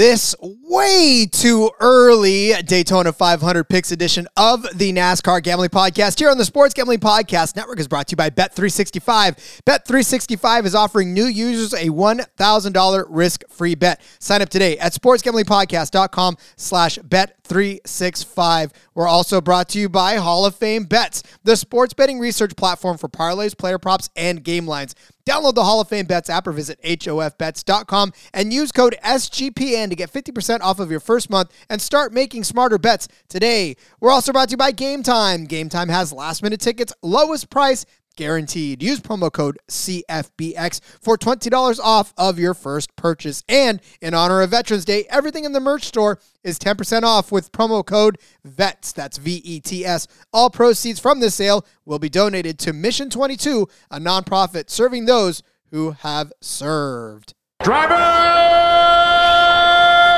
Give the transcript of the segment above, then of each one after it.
This way too early Daytona 500 picks edition of the NASCAR Gambling Podcast here on the Sports Gambling Podcast Network is brought to you by Bet365. Bet365 is offering new users a $1,000 risk-free bet. Sign up today at sportsgamblingpodcast.com slash bet365. We're also brought to you by Hall of Fame Bets, the sports betting research platform for parlays, player props, and game lines. Download the Hall of Fame Bets app or visit HOFBets.com and use code SGPN to get 50% off of your first month and start making smarter bets today. We're also brought to you by Game Time. Game Time has last minute tickets, lowest price guaranteed. Use promo code CFBX for $20 off of your first purchase. And in honor of Veterans Day, everything in the merch store is 10% off with promo code VETS. That's V E T S. All proceeds from this sale will be donated to Mission 22, a nonprofit serving those who have served. Driver,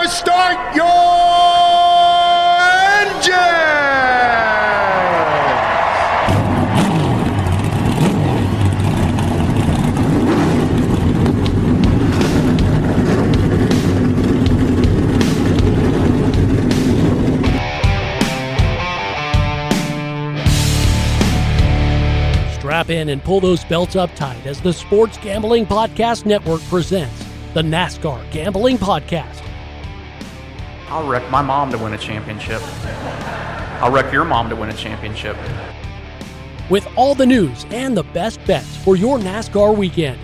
start your Strap in and pull those belts up tight as the Sports Gambling Podcast Network presents the NASCAR Gambling Podcast. I'll wreck my mom to win a championship. I'll wreck your mom to win a championship. With all the news and the best bets for your NASCAR weekend.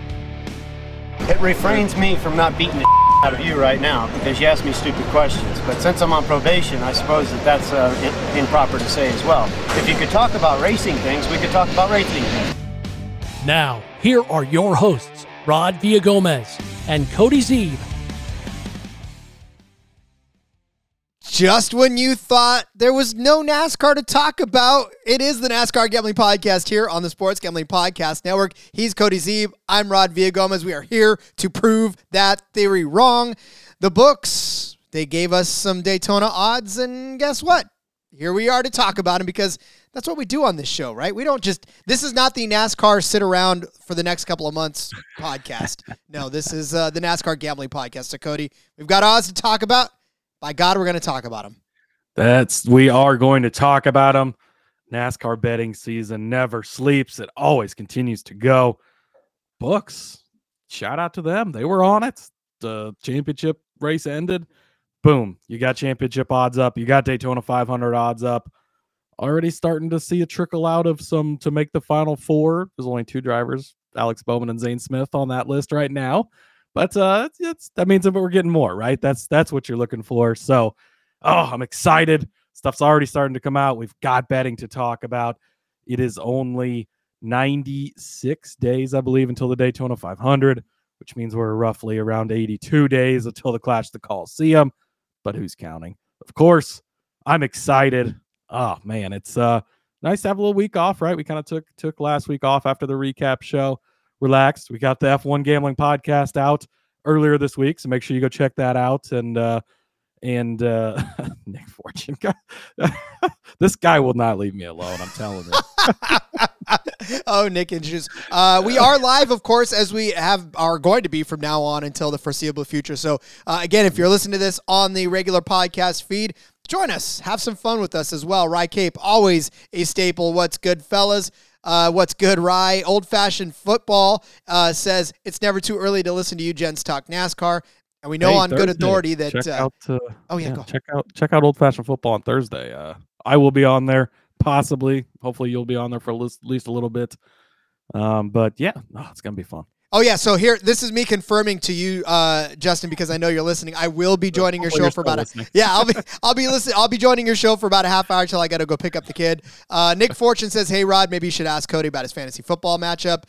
It refrains me from not beating the out of you right now because you asked me stupid questions. But since I'm on probation, I suppose that that's uh, improper to say as well. If you could talk about racing things, we could talk about racing things. Now, here are your hosts, Rod Villagomez and Cody Zeeb. Just when you thought there was no NASCAR to talk about, it is the NASCAR Gambling Podcast here on the Sports Gambling Podcast Network. He's Cody Zeeb. I'm Rod Villagomez. We are here to prove that theory wrong. The books, they gave us some Daytona odds, and guess what? Here we are to talk about them because that's what we do on this show, right? We don't just, this is not the NASCAR sit around for the next couple of months podcast. no, this is uh, the NASCAR Gambling Podcast. So, Cody, we've got odds to talk about. By God, we're going to talk about them. That's we are going to talk about them. NASCAR betting season never sleeps. It always continues to go. Books, shout out to them. They were on it. The championship race ended. Boom, you got championship odds up. You got Daytona 500 odds up. Already starting to see a trickle out of some to make the final four. There's only two drivers, Alex Bowman and Zane Smith, on that list right now. But uh, it's, that means that we're getting more, right? That's that's what you're looking for. So, oh, I'm excited. Stuff's already starting to come out. We've got betting to talk about. It is only 96 days, I believe, until the Daytona 500, which means we're roughly around 82 days until the Clash of the Coliseum. But who's counting? Of course, I'm excited. Oh man, it's uh nice to have a little week off, right? We kind of took took last week off after the recap show. Relaxed. We got the F1 gambling podcast out earlier this week, so make sure you go check that out. And uh and uh Nick Fortune this guy will not leave me alone. I'm telling you. oh, Nick and Juice. Uh, we are live, of course, as we have are going to be from now on until the foreseeable future. So, uh, again, if you're listening to this on the regular podcast feed, join us. Have some fun with us as well. Rye Cape, always a staple. What's good, fellas? Uh, what's good, Rye? Old fashioned football uh, says it's never too early to listen to you gents talk NASCAR. And we know Hey, on good authority that. Uh, out uh, oh, yeah, go. check out check out old fashioned football on Thursday. Uh, I will be on there, possibly. Hopefully, you'll be on there for at least, a little bit. Um, but yeah, oh, it's gonna be fun. Oh yeah, so here this is me confirming to you, uh, Justin, because I know you're listening. I will be joining your show for about a yeah. I'll be I'll be listening. I'll be joining your show for about a half hour till I got to go pick up the kid. Uh, Nick Fortune says, "Hey Rod, maybe you should ask Cody about his fantasy football matchup."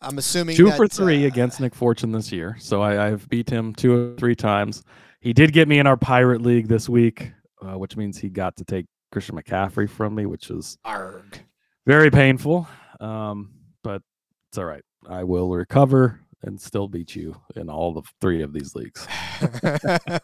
I'm assuming Two that, for three uh, against Nick Fortune this year, so I, I've beat him two or three times. He did get me in our pirate league this week, uh, which means he got to take Christian McCaffrey from me, which is Arg. very painful. Um, but it's all right. I will recover and still beat you in all the three of these leagues. uh,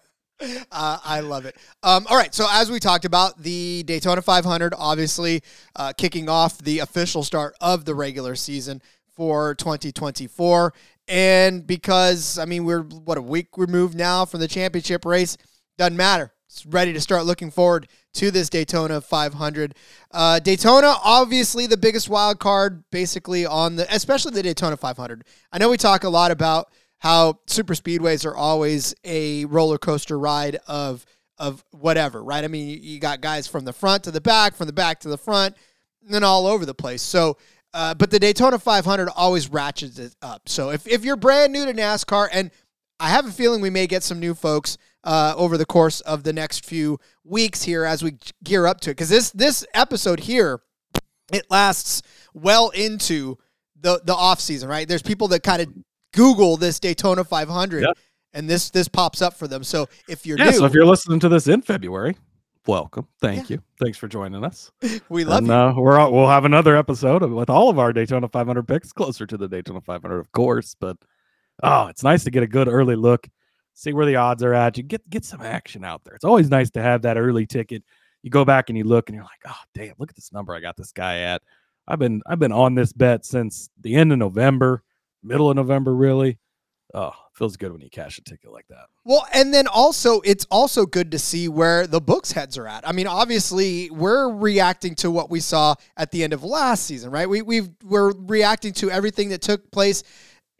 I love it. Um, all right, so as we talked about, the Daytona 500, obviously uh, kicking off the official start of the regular season for 2024. and because I mean we're what a week removed now from the championship race, doesn't matter. It's ready to start looking forward to this Daytona 500. Uh, Daytona, obviously the biggest wild card, basically on the, especially the Daytona 500. I know we talk a lot about how super speedways are always a roller coaster ride of of whatever, right? I mean, you, got guys from the front to the back, from the back to the front, and then all over the place. So, uh, but the Daytona 500 always ratchets it up. So if if you're brand new to NASCAR, and I have a feeling we may get some new folks uh, over the course of the next few weeks here as we gear up to it. Because this this episode here, it lasts well into the the off season, right? There's people that kind of Google this Daytona 500, Yep. and this this pops up for them. So if you're Yeah, new, so if you're listening to this in February, welcome. Thank you. Thanks for joining us. we love and, you. uh, we're all, we'll have another episode of- with all of our Daytona 500 picks, closer to the Daytona 500, of course. But oh, it's nice to get a good early look, see where the odds are at. You get get some action out there. It's always nice to have that early ticket. You go back and you look, and you're like, oh damn, look at this number I got this guy at. I've been I've been on this bet since the end of November, middle of November, really. Oh, feels good when you cash a ticket like that. Well, and then also it's also good to see where the books heads are at. I mean, obviously we're reacting to what we saw at the end of last season, right? We we we're reacting to everything that took place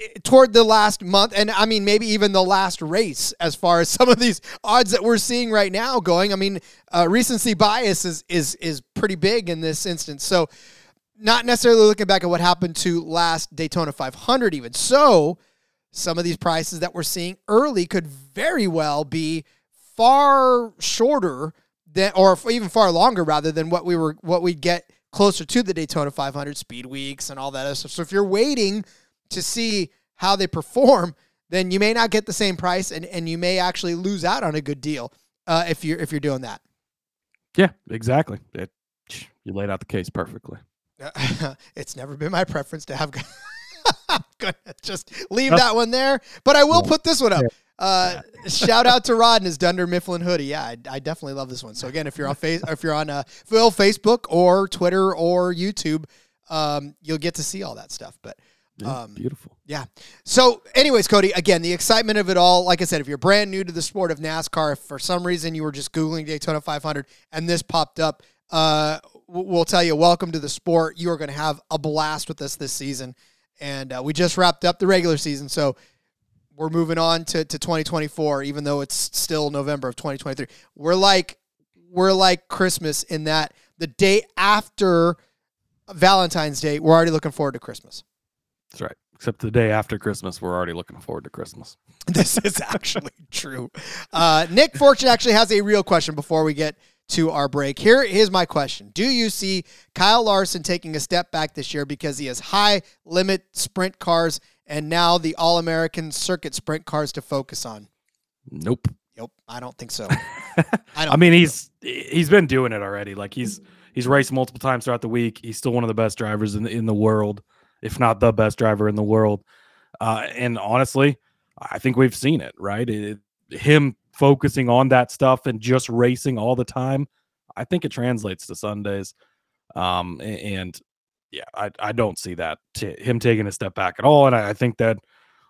eh, toward the last month and I mean maybe even the last race as far as some of these odds that we're seeing right now going. I mean, uh, recency bias is is is pretty big in this instance. So not necessarily looking back at what happened to last Daytona 500 even. So, some of these prices that we're seeing early could very well be far shorter than or even far longer rather than what we were what we'd get closer to the Daytona 500 speed weeks and all that other stuff. So if you're waiting to see how they perform, then you may not get the same price and, and you may actually lose out on a good deal uh, if you're if you're doing that. Yeah, exactly. It, you laid out the case perfectly. it's never been my preference to have. I'm gonna just leave that one there, but I will put this one up. Uh, shout out to Rod and his Dunder Mifflin hoodie. Yeah, I, I definitely love this one. So again, if you're on face, if you're on uh, Phil Facebook or Twitter or YouTube, um, you'll get to see all that stuff. But Yeah, Um, beautiful. yeah. So, anyways, Cody, again, the excitement of it all. Like I said, if you're brand new to the sport of NASCAR, if for some reason you were just Googling Daytona 500 and this popped up, uh, we'll tell you, welcome to the sport. You are going to have a blast with us this season. And uh, we just wrapped up the regular season. So, we're moving on to, to 2024, even though it's still November of 2023. We're like, we're like Christmas in that the day after Valentine's Day, we're already looking forward to Christmas. That's right. Except the day after Christmas, we're already looking forward to Christmas. This is actually true. Uh, Nick Fortune actually has a real question before we get to our break. Here is my question Do you see Kyle Larson taking a step back this year because he has high limit sprint cars and now the All American circuit sprint cars to focus on? Nope. Nope, I don't think so. I, I mean, he's he's been doing it already. Like he's he's raced multiple times throughout the week. He's still one of the best drivers in the, in the world, if not the best driver in the world. Uh, and honestly, I think we've seen it. Right, it, him focusing on that stuff and just racing all the time. I think it translates to Sundays. Um, and yeah, I, I don't see that t- him taking a step back at all. And I, I think that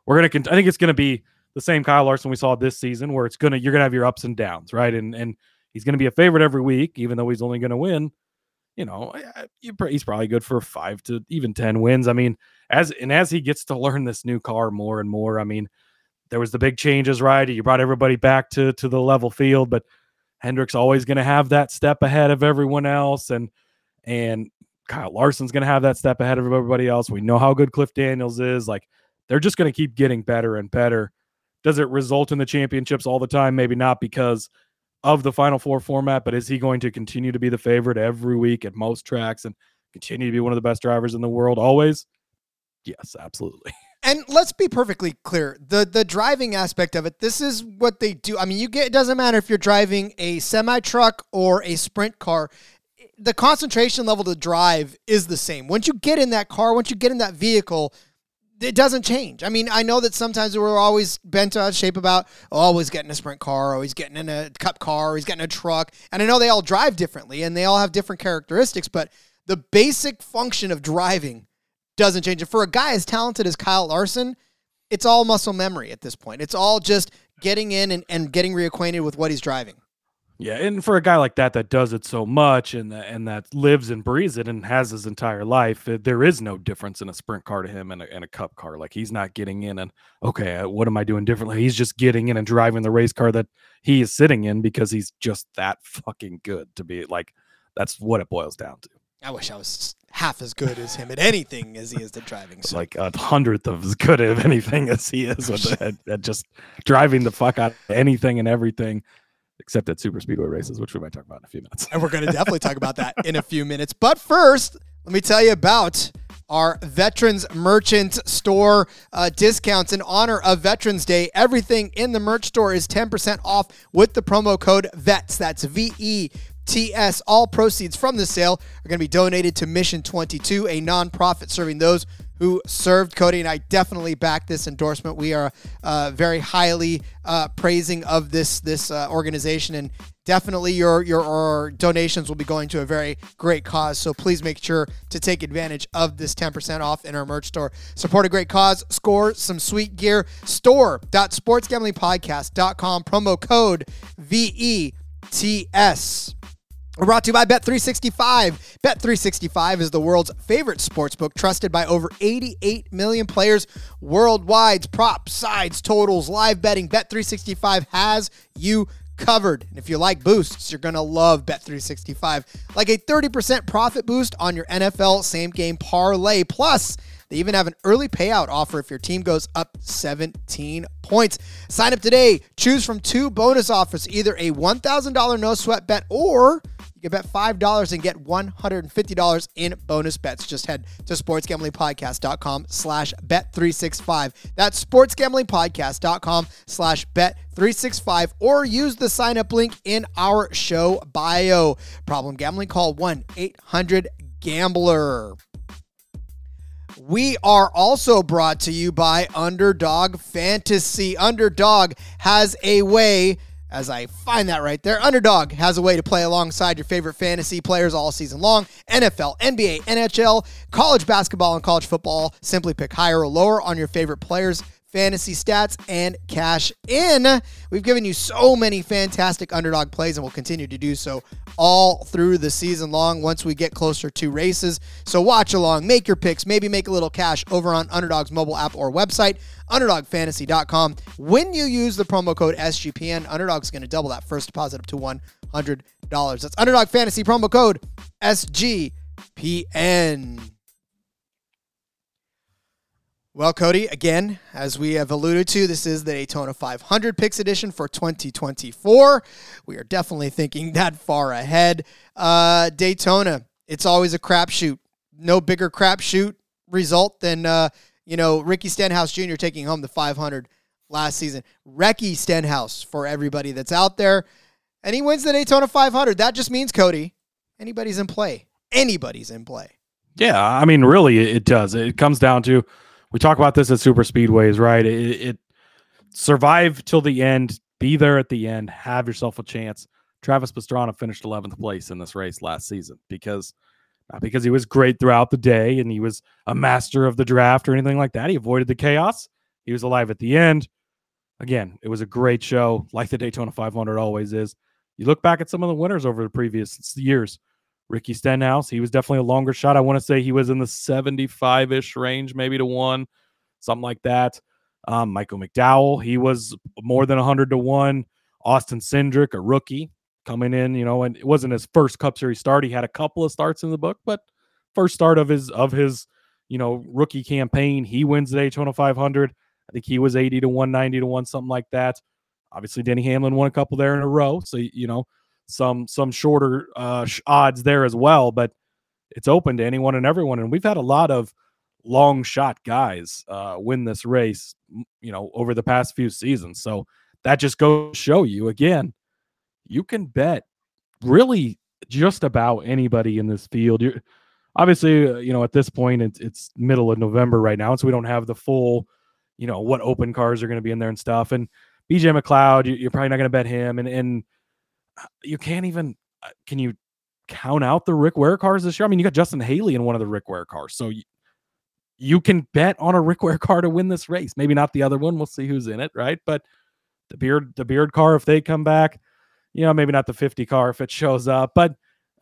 we're gonna. Con- I think it's gonna be the same Kyle Larson we saw this season, where it's gonna you're gonna have your ups and downs, right? And and he's gonna be a favorite every week, even though he's only gonna win. You know, he's probably good for five to even ten wins. I mean, as and as he gets to learn this new car more and more, I mean, there was the big changes, right? You brought everybody back to to the level field, but Hendrick's always going to have that step ahead of everyone else, and and Kyle Larson's going to have that step ahead of everybody else. We know how good Cliff Daniels is. Like they're just going to keep getting better and better. Does it result in the championships all the time? Maybe not because of the Final Four format, but is he going to continue to be the favorite every week at most tracks and continue to be one of the best drivers in the world always? Yes, absolutely. And let's be perfectly clear. The the driving aspect of it, this is what they do. I mean, you get it doesn't matter if you're driving a semi truck or a sprint car. The concentration level to drive is the same. Once you get in that car, once you get in that vehicle, it doesn't change. I mean, I know that sometimes we're always bent out of shape about oh, always getting a sprint car, always getting in a cup car, he's getting a truck. And I know they all drive differently and they all have different characteristics, but the basic function of driving doesn't change. it. for a guy as talented as Kyle Larson, it's all muscle memory at this point. It's all just getting in and, and getting reacquainted with what he's driving. Yeah, and for a guy like that that does it so much and and that lives and breathes it and has his entire life, there is no difference in a sprint car to him and a, and a cup car. Like he's not getting in and okay, uh, what am I doing differently? He's just getting in and driving the race car that he is sitting in because he's just that fucking good to be like. That's what it boils down to. I wish I was half as good as him at anything as he is at driving. So. Like a hundredth of as good at anything as he is with at, at just driving the fuck out of anything and everything except at super speedway races, which we might talk about in a few minutes. And we're going to definitely talk about that in a few minutes. But first, let me tell you about our Veterans Merchant Store uh, discounts in honor of Veterans Day. Everything in the merch store is 10% off with the promo code VETS. That's V E TS. All proceeds from the sale are going to be donated to Mission 22, a nonprofit serving those who served Cody and I definitely back this endorsement. We are uh, very highly uh, praising of this this uh, organization and definitely your your donations will be going to a very great cause. So please make sure to take advantage of this 10% off in our merch store. Support a great cause, score some sweet gear. Store.sportsgamblingpodcast.com promo code VETS. Brought to you by Bet365. Bet365 is the world's favorite sports book, trusted by over 88 million players worldwide. Props, sides, totals, live betting. Bet365 has you covered. And if you like boosts, you're going to love Bet365. Like a 30% profit boost on your NFL same game parlay. Plus, they even have an early payout offer if your team goes up 17 points. Sign up today. Choose from two bonus offers, either a $1,000 no sweat bet or you bet $5 and get $150 in bonus bets. Just head to sportsgamblingpodcast.com slash bet365. That's sportsgamblingpodcast.com slash bet365 or use the sign up link in our show bio. Problem gambling, call 1-800-GAMBLER. We are also brought to you by Underdog Fantasy. Underdog has a way as I find that right there. Underdog has a way to play alongside your favorite fantasy players all season long NFL, NBA, NHL, college basketball, and college football. Simply pick higher or lower on your favorite players fantasy stats, and cash in. We've given you so many fantastic underdog plays, and we'll continue to do so all through the season long once we get closer to races. So watch along, make your picks, maybe make a little cash over on Underdog's mobile app or website, underdogfantasy.com. When you use the promo code SGPN, Underdog's going to double that first deposit up to $100. That's Underdog Fantasy promo code SGPN. Well, Cody, again, as we have alluded to, this is the Daytona 500 picks edition for 2024. We are definitely thinking that far ahead. Uh, Daytona, it's always a crapshoot. No bigger crapshoot result than, uh, you know, Ricky Stenhouse Jr. taking home the 500 last season. Ricky Stenhouse for everybody that's out there. And he wins the Daytona 500. That just means, Cody, anybody's in play. Anybody's in play. Yeah, I mean, really, it does. It comes down to we talk about this at super speedways, right? It, it survive till the end, be there at the end, have yourself a chance. Travis Pastrana finished 11th place in this race last season because not because he was great throughout the day and he was a master of the draft or anything like that. He avoided the chaos. He was alive at the end. Again, it was a great show, like the Daytona 500 always is. You look back at some of the winners over the previous years. Ricky Stenhouse, he was definitely a longer shot. I want to say he was in the 75 ish range, maybe to one, something like that. Um, Michael McDowell, he was more than 100 to one. Austin Cindric, a rookie coming in, you know, and it wasn't his first Cup Series start. He had a couple of starts in the book, but first start of his of his you know rookie campaign, he wins the Daytona 500. I think he was 80 to 190 to one, something like that. Obviously, Denny Hamlin won a couple there in a row, so you know some some shorter uh, odds there as well. But it's open to anyone and everyone, and we've had a lot of long shot guys uh, win this race, you know, over the past few seasons. So that just goes to show you again, you can bet really just about anybody in this field. You're obviously, uh, you know, at this point it's it's middle of November right now, so we don't have the full, you know, what open cars are going to be in there and stuff. And BJ McLeod, you, are probably not going to bet him, and and you can't even uh, can you count out the Rick Ware cars this year? I mean, you got Justin Haley in one of the Rick Ware cars, so you, you can bet on a Rick Ware car to win this race. Maybe not the other one. We'll see who's in it, right? But the beard, the beard car, if they come back, you know, maybe not the 50 car if it shows up, but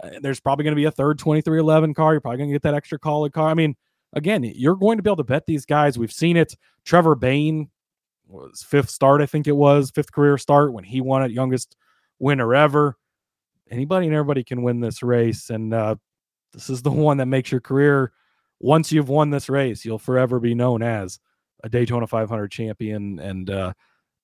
uh, there's probably going to be a third 23XI car. You're probably going to get that extra call car. I mean, again, you're going to be able to bet these guys. We've seen it. Trevor Bayne was fifth start, I think it was fifth career start when he won it, youngest winner ever. Anybody and everybody can win this race, and uh, this is the one that makes your career. Once you've won this race, you'll forever be known as a Daytona 500 champion, and uh,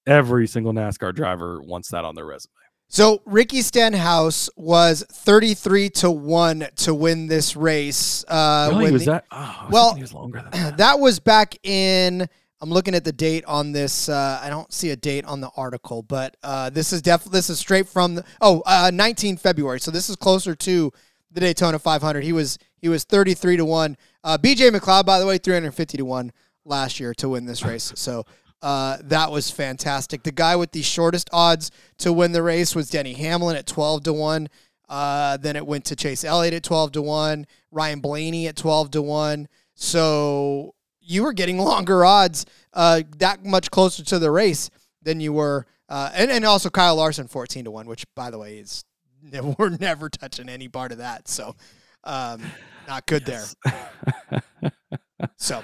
every single NASCAR driver wants that on their resume. So Ricky Stenhouse was 33 to 1 to win this race. Uh, really? Was the, that? Oh, well, was longer than that. that. was back in. I'm looking at the date on this. Uh, I don't see a date on the article, but uh, this is definitely this is straight from the oh uh, 19 February. So this is closer to the Daytona 500. He was he was 33 to one. Uh, BJ McLeod, by the way, 350 to one last year to win this race. So uh, that was fantastic. The guy with the shortest odds to win the race was Denny Hamlin at 12 to 1. Uh, then it went to Chase Elliott at 12 to 1, Ryan Blaney at 12 to 1. So you were getting longer odds uh, that much closer to the race than you were. Uh, and, and also Kyle Larson 14 to 1, which, by the way, is we're never touching any part of that. So um, not good yes. there. so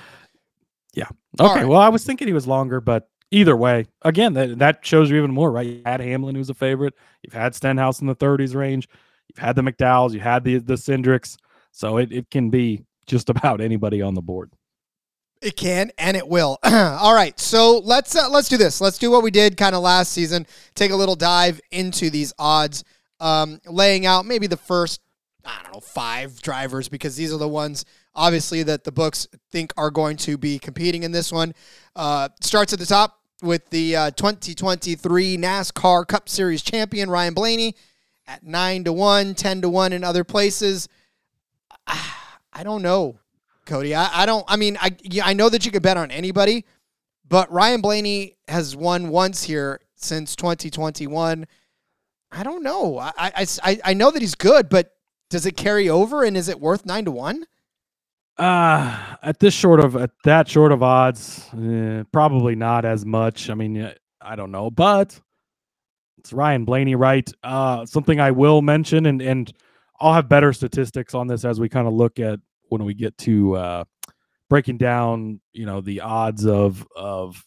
yeah. Okay. Right. Well, I was thinking he was longer, but either way, again, that, that shows you even more, right? You had Hamlin, who's a favorite. You've had Stenhouse in the 30s range. You've had the McDowells. You had the the Cindrics. So it, it can be just about anybody on the board. It can and it will. All right, so let's uh, let's do this. Let's do what we did kind of last season. Take a little dive into these odds, um, laying out maybe the first I don't know five drivers because these are the ones obviously that the books think are going to be competing in this one. Uh, starts at the top with the uh, 2023 NASCAR Cup Series champion Ryan Blaney at 9 to 1, 10 to 1 in other places. I don't know, Cody. I, I don't I mean I I know that you could bet on anybody, but Ryan Blaney has won once here since 2021. I don't know. I I I know that he's good, but does it carry over and is it worth 9 to 1? Uh at this short of at that short of odds, eh, probably not as much. I mean, I don't know, but it's Ryan Blaney, right? Uh, something I will mention, and and I'll have better statistics on this as we kind of look at when we get to uh, breaking down, you know, the odds of of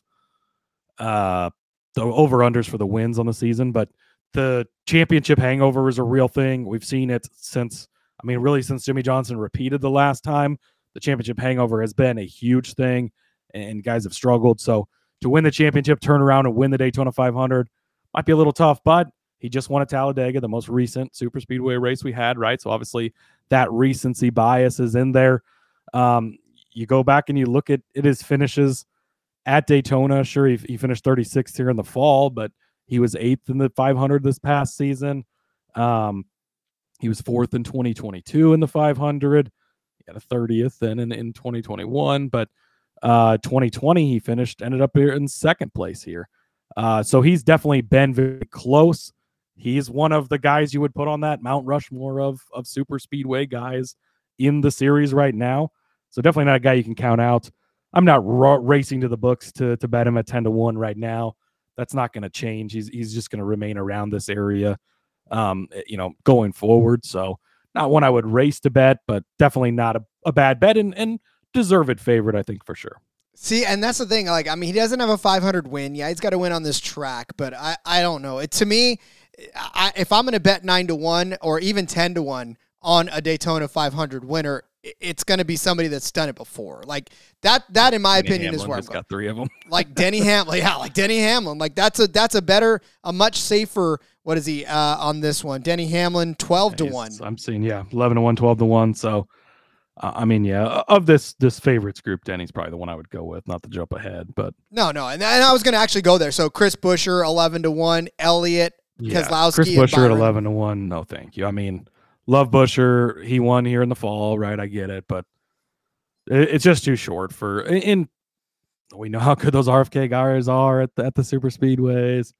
uh the over unders for the wins on the season. But the championship hangover is a real thing. We've seen it since. I mean, really, since Jimmie Johnson repeated the last time the championship hangover has been a huge thing, and guys have struggled. So to win the championship, turn around and win the Daytona 500 might be a little tough, but he just won at Talladega, the most recent super speedway race we had, right? So obviously that recency bias is in there. Um, you go back and you look at, at his finishes at Daytona. Sure, he, he finished 36th here in the fall, but he was eighth in the 500 this past season. Um, he was fourth in 2022 in the 500 got a 30th then in, in 2021, but uh 2020 he finished ended up here in second place here. Uh so he's definitely been very close. He's one of the guys you would put on that Mount Rushmore of of super speedway guys in the series right now. So definitely not a guy you can count out. I'm not ra- racing to the books to to bet him at 10 to 1 right now. That's not going to change. He's he's just going to remain around this area um you know going forward. So not one I would race to bet, but definitely not a, a bad bet and, and deserved favorite, I think, for sure. See, and that's the thing. Like, I mean, he doesn't have a 500 win. Yeah, he's got to win on this track, but I, I don't know. It to me, I, if I'm going to bet nine to one or even 10 to one on a Daytona 500 winner, it's going to be somebody that's done it before. Like that. That, in my Denny opinion, Hamlin is where I've got three of them. like Denny Hamlin, yeah, like Denny Hamlin. Like that's a that's a better, a much safer what is he uh, on this one? Denny Hamlin, 12 to 1. I'm seeing, yeah, 11 to 1, 12 to 1. So, uh, I mean, yeah, of this this favorites group, Denny's probably the one I would go with, not to jump ahead, but no, no, and, and I was going to actually go there. So Chris Buescher, 11 to 1, Elliott, yeah, Keselowski, Chris Buescher at 11 to 1. No, thank you. I mean, love Buescher. He won here in the fall, right? I get it, but it, it's just too short for in. We know how good those RFK guys are at the, at the super speedways.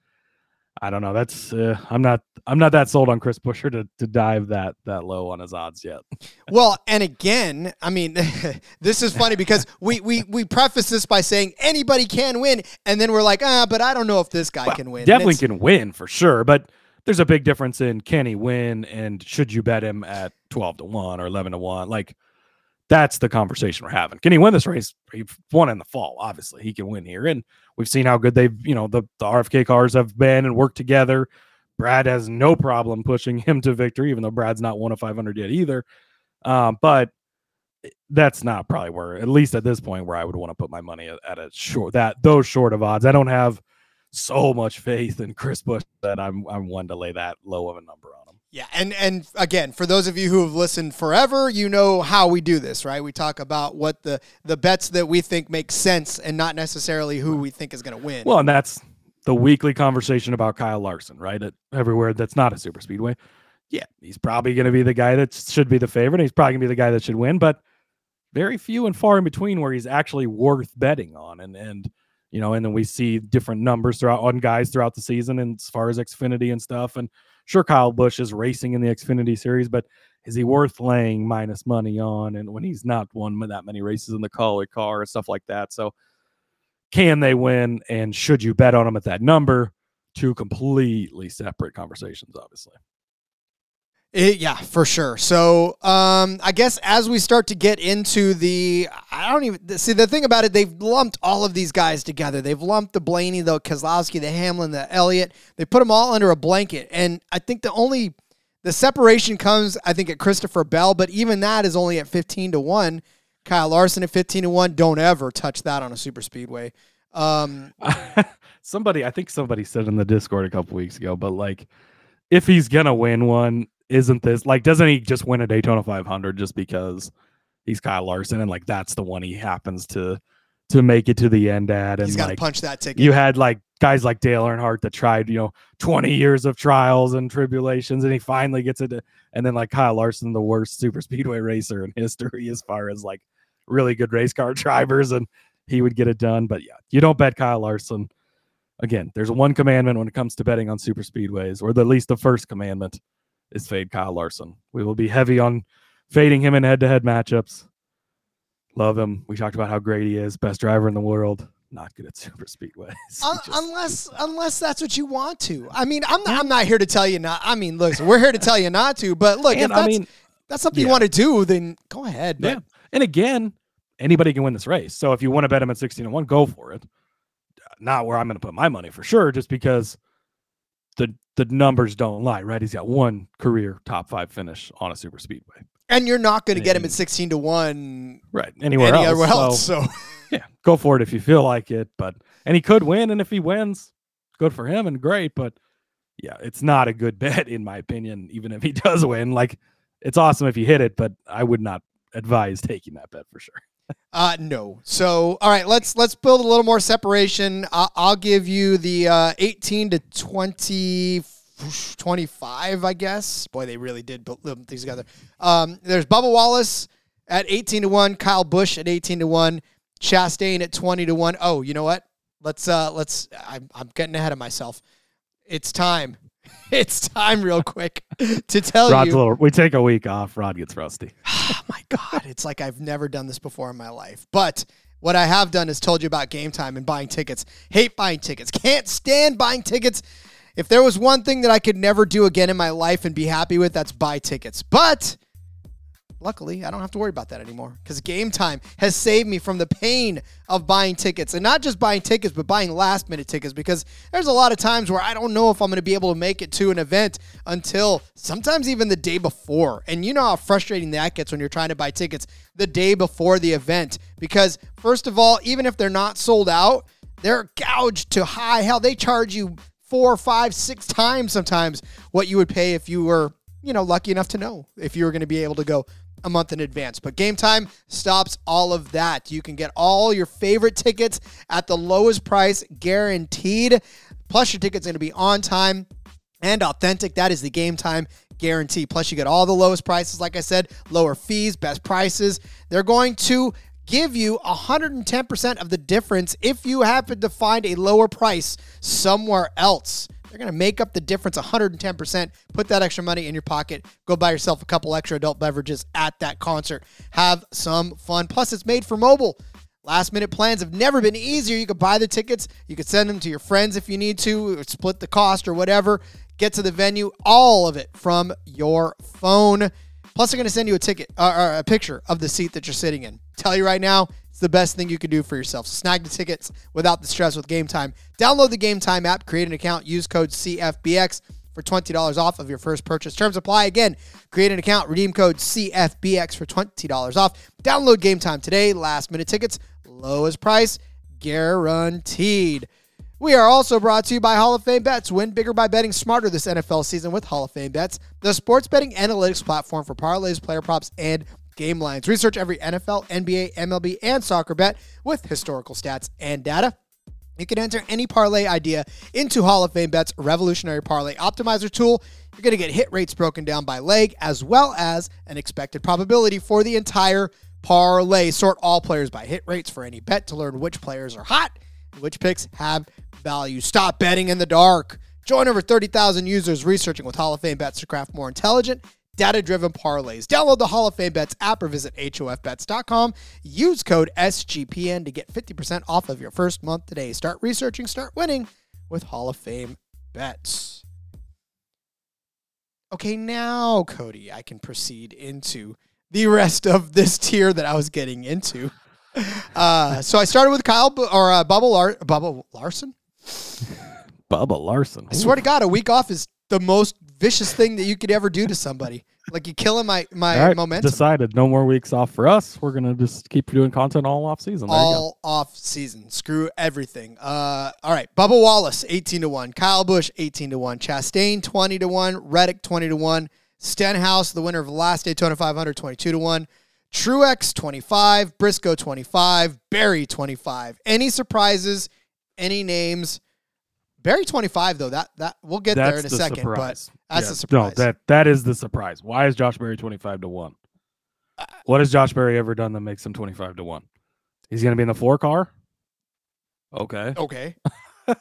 I don't know. That's uh, I'm not I'm not that sold on Chris Buescher to to dive that that low on his odds yet. Well, and again, I mean, this is funny because we we we preface this by saying anybody can win, and then we're like, ah, but I don't know if this guy Well, can win. Definitely can win for sure, but there's a big difference in can he win and should you bet him at 12 to 1 or 11 to 1 like that's the conversation we're having. Can he win this race? He won in the fall obviously. He can win here. And we've seen how good they've you know the, the rfk cars have been and worked together. Brad has no problem pushing him to victory even though brad's not one of 500 yet either. Um, but that's not probably where at least at this point where i would want to put my money at, a short that those short of odds. I don't have so much faith in Chris Bush that I'm I'm one to lay that low of a number on. Yeah, and and again, for those of you who have listened forever, you know how we do this, right? We talk about what the the bets that we think make sense, and not necessarily who we think is going to win. Well, and that's the weekly conversation about Kyle Larson, right? At everywhere that's not a super speedway. Yeah, he's probably going to be the guy that should be the favorite. He's probably going to be the guy that should win, but very few and far in between where he's actually worth betting on. And and you know, and then we see different numbers throughout on guys throughout the season, and as far as Xfinity and stuff. And sure, Kyle Busch is racing in the Xfinity series, but is he worth laying minus money on? And when he's not won that many races in the Kaulig car and stuff like that, so can they win? And should you bet on them at that number? Two completely separate conversations, obviously. It- yeah, for sure. So, um, I guess as we start to get into the, I don't even see the thing about it. They've lumped all of these guys together. They've lumped the Blaney, the Keselowski, the Hamlin, the Elliott. They put them all under a blanket, and I think the only the separation comes, I think, at Christopher Bell, but even that is only at fifteen to one. Kyle Larson at fifteen to one. Don't ever touch that on a super speedway. Um, somebody, I think somebody said in the Discord a couple weeks ago, but like, if he's gonna win one, isn't this like? Doesn't he just win a Daytona 500 just because he's Kyle Larson and like that's the one he happens to to make it to the end at? And he's got to like, punch that ticket. you had like guys like Dale Earnhardt that tried, you know, 20 years of trials and tribulations, and he finally gets it. And then like Kyle Larson, the worst super speedway racer in history as far as like really good race car drivers, and he would get it done. But yeah, you don't bet Kyle Larson. Again, there's one commandment when it comes to betting on super speedways, or at least the first commandment is fade Kyle Larson. We will be heavy on fading him in head-to-head matchups. Love him. We talked about how great he is, best driver in the world. Not good at super speedways. He Un- unless unless that's what you want to. I mean, I'm not, I'm not here to tell you not. I mean, look, we're here to tell you not to. But look, if that's, I mean, that's something you want to do, then go ahead. But yeah. And again, anybody can win this race. So if you want to bet him at 16 to 1, go for it. Not where I'm going to put my money for sure, just because the the numbers don't lie, right? He's got one career top five finish on a super speedway. and you're not going to get him at 16 to one Right. Anywhere else. anywhere else. So, So yeah, go for it if you feel like it. But and he could win, and if he wins, good for him and great. But yeah, it's not a good bet in my opinion, even if he does win. Like it's awesome if you hit it, but I would not advise taking that bet for sure. Uh, no. So, all right, let's let's build a little more separation. I'll, I'll give you the uh, 18 to 20, 25, I guess. Boy, they really did put them these together. Um, there's Bubba Wallace at 18 to 1, Kyle Busch at 18 to 1, Chastain at 20 to 1. Oh, you know what? Let's uh let's I'm I'm getting ahead of myself. It's time. It's time real quick to tell Rod's you little. We take a week off. Rod gets rusty. oh my god, it's like I've never done this before in my life. But what I have done is told you about game time and buying tickets. Hate buying tickets. Can't stand buying tickets. If there was one thing that I could never do again in my life and be happy with, that's buy tickets. But luckily, I don't have to worry about that anymore because game time has saved me from the pain of buying tickets and not just buying tickets, but buying last minute tickets because there's a lot of times where I don't know if I'm going to be able to make it to an event until sometimes even the day before. And you know how frustrating that gets when you're trying to buy tickets the day before the event because, first of all, even if they're not sold out, they're gouged to high. Hell, they charge you four, five, six times sometimes what you would pay if you were you know, lucky enough to know if you were going to be able to go a month in advance. But game time stops all of that. You can get all your favorite tickets at the lowest price guaranteed. Plus, your ticket's going to be on time and authentic. That is the game time guarantee. Plus, you get all the lowest prices, like I said, lower fees, best prices. They're going to give you 110% of the difference if you happen to find a lower price somewhere else. They're going to make up the difference 110%. Put that extra money in your pocket. Go buy yourself a couple extra adult beverages at that concert. Have some fun. Plus, it's made for mobile. Last minute plans have never been easier. You could buy the tickets, you could send them to your friends if you need to, split the cost or whatever. Get to the venue, all of it from your phone. Plus, they're going to send you a ticket uh, or a picture of the seat that you're sitting in. Tell you right now, it's the best thing you can do for yourself. Snag the tickets without the stress with Game Time. Download the Game Time app, create an account, use code CFBX for $20 off of your first purchase. Terms apply again. Create an account, redeem code CFBX for $20 off. Download Game Time today. Last minute tickets, lowest price guaranteed. We are also brought to you by Hall of Fame Bets. Win bigger by betting smarter this NFL season with Hall of Fame Bets, the sports betting analytics platform for parlays, player props, and game lines. Research every NFL, NBA, MLB, and soccer bet with historical stats and data. You can enter any parlay idea into Hall of Fame Bet's revolutionary parlay optimizer tool. You're going to get hit rates broken down by leg as well as an expected probability for the entire parlay. Sort all players by hit rates for any bet to learn which players are hot and which picks have value. Stop betting in the dark. Join over 30,000 users researching with Hall of Fame Bets to craft more intelligent data driven parlays. Download the Hall of Fame Bets app or visit HOFBets.com. Use code SGPN to get 50% off of your first month today. Start researching, start winning with Hall of Fame Bets. Okay, now, Cody, I can proceed into the rest of this tier that I was getting into. Uh, so I started with Kyle B- or uh, Bubba, Lar- Bubba Larson. Bubba Larson. I swear to God, a week off is the most vicious thing that you could ever do to somebody. Like you killing my my All right, momentum. decided no more weeks off for us. We're gonna just keep doing content all off season. There all off season. Screw everything. Uh, all right. Bubba Wallace, 18 to 1. Kyle Busch, 18 to 1. Chastain, 20 to 1. Reddick, 20 to 1. Stenhouse, the winner of the last Daytona 500, 22 to 1. Truex, 25. Briscoe, 25. Berry, 25. Any surprises? Any names? Berry, 25, though. That that We'll get there in a the second. surprise. But that's Yeah, a surprise. No, that that is the surprise. Why is Josh Berry twenty five to one? Uh, What has Josh Berry ever done that makes him twenty five to one? He's gonna be in the four car. Okay. okay.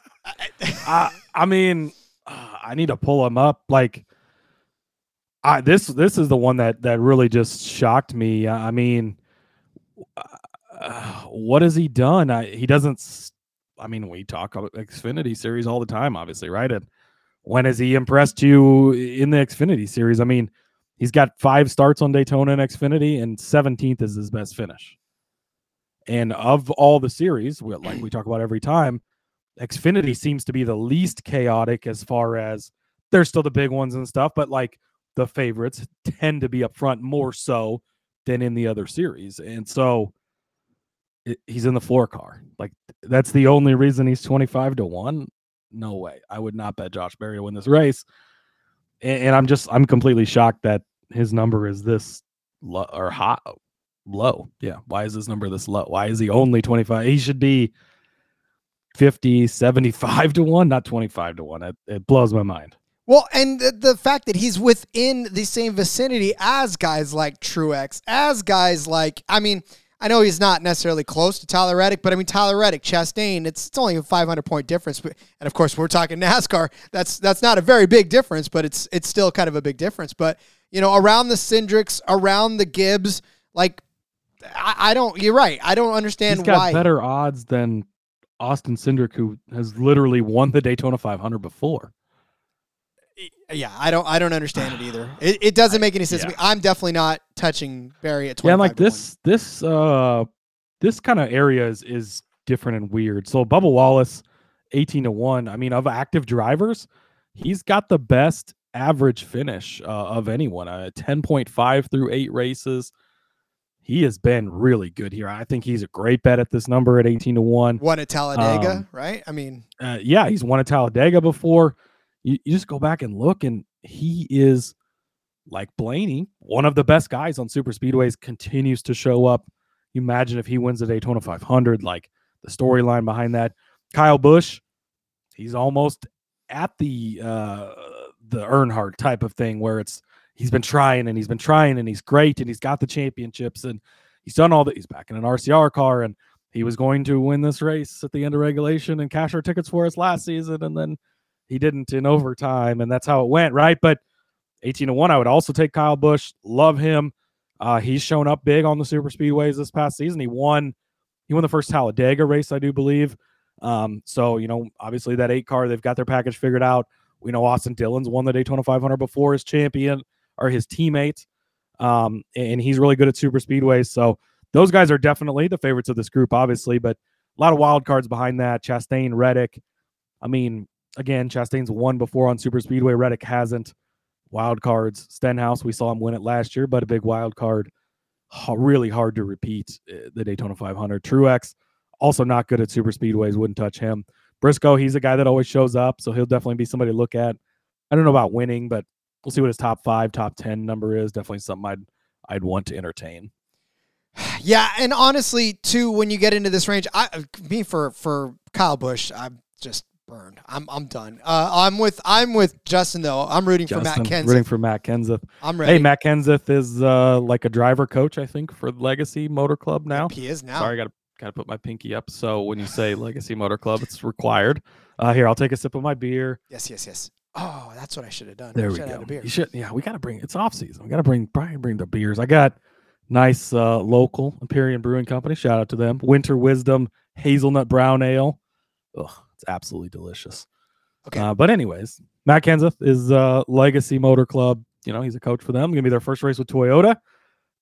I I mean, uh, I need to pull him up. Like, I this this is the one that that really just shocked me. I mean, uh, what has he done? I, he doesn't. I mean, we talk about Xfinity series all the time, obviously, right? And when has he impressed you in the Xfinity series? I mean, he's got five starts on Daytona and Xfinity, and 17th is his best finish. And of all the series, like we talk about every time, Xfinity seems to be the least chaotic as far as there's still the big ones and stuff, but like the favorites tend to be up front more so than in the other series. And so he's in the floor car. Like that's the only reason he's 25 to 1. No way. I would not bet Josh Berry to win this race. And, and I'm just I'm completely shocked that his number is this low or hot low. Yeah. Why is his number this low? Why is he only 25? He should be 50, 75 to 1, not 25 to 1. It, it blows my mind. Well, and the, the fact that he's within the same vicinity as guys like Truex, as guys like, I mean, I know he's not necessarily close to Tyler Reddick, but I mean Tyler Reddick, Chastain, it's, it's only a 500 point difference. But, and of course, we're talking NASCAR. That's that's not a very big difference, but it's it's still kind of a big difference. But you know, around the Cindrics, around the Gibbs, like I, I don't. You're right. I don't understand He's got why. better odds than Austin Cindric, who has literally won the Daytona 500 before. Yeah, I don't. I don't understand it either. It, it doesn't make any sense to yeah. me. I'm definitely not touching Berry at 25 Yeah, and like to one. this, this, uh, this kind of area is is different and weird. So Bubba Wallace, 18 to one. I mean, of active drivers, he's got the best average finish uh, of anyone. Uh, 10.5 through eight races. He has been really good here. I think he's a great bet at this number at 18 to one. One at Talladega, Um, right? I mean, uh, yeah, he's won at Talladega before. You, you just go back and look, and he is like Blaney, one of the best guys on super speedways, continues to show up. You imagine if he wins the Daytona 500, like the storyline behind that. Kyle Busch, he's almost at the uh, the Earnhardt type of thing where it's he's been trying and he's been trying and he's great and he's got the championships and he's done all that. He's back in an RCR car and he was going to win this race at the end of regulation and cash our tickets for us last season and then he didn't in overtime, and that's how it went, right? But 18 to 1, I would also take Kyle Busch. Love him. Uh, he's shown up big on the super speedways this past season. He won he won the first Talladega race, I do believe. Um, so you know, obviously that eight car, they've got their package figured out. We know Austin Dillon's won the Daytona 500 before his champion or his teammate, um, and he's really good at super speedways. So those guys are definitely the favorites of this group, obviously. But a lot of wild cards behind that. Chastain, Reddick. I mean, again, Chastain's won before on super speedway. Reddick hasn't. Wild cards. Stenhouse, we saw him win it last year, but a big wild card. Really hard to repeat uh, the Daytona 500. Truex, also not good at super speedways. Wouldn't touch him. Briscoe, he's a guy that always shows up, so he'll definitely be somebody to look at. I don't know about winning, but we'll see what his top five, top ten number is. Definitely something I'd I'd want to entertain. Yeah, and honestly, too, when you get into this range, I me for for Kyle Busch, I'm just burned. I'm I'm done. Uh, I'm with I'm with Justin though. I'm rooting Justin, for Matt Kenseth. Rooting for Matt Kenseth. I'm ready. Hey, Matt Kenseth is uh, like a driver coach, I think, for Legacy Motor Club now. He is now. Sorry, I got to got to put my pinky up. So when you say Legacy Motor Club, it's required. Uh, here, I'll take a sip of my beer. Yes, yes, yes. Oh, that's what I should have done. There we go. had a beer. You should, yeah. We got to bring. It's off season. We got to bring. Probably bring the beers. I got nice uh, local Empyrean Brewing Company. Shout out to them. Winter Wisdom Hazelnut Brown Ale. Ugh, it's absolutely delicious. Okay. Uh, but anyways, Matt Kenseth is uh, Legacy Motor Club. You know, he's a coach for them. Gonna be their first race with Toyota.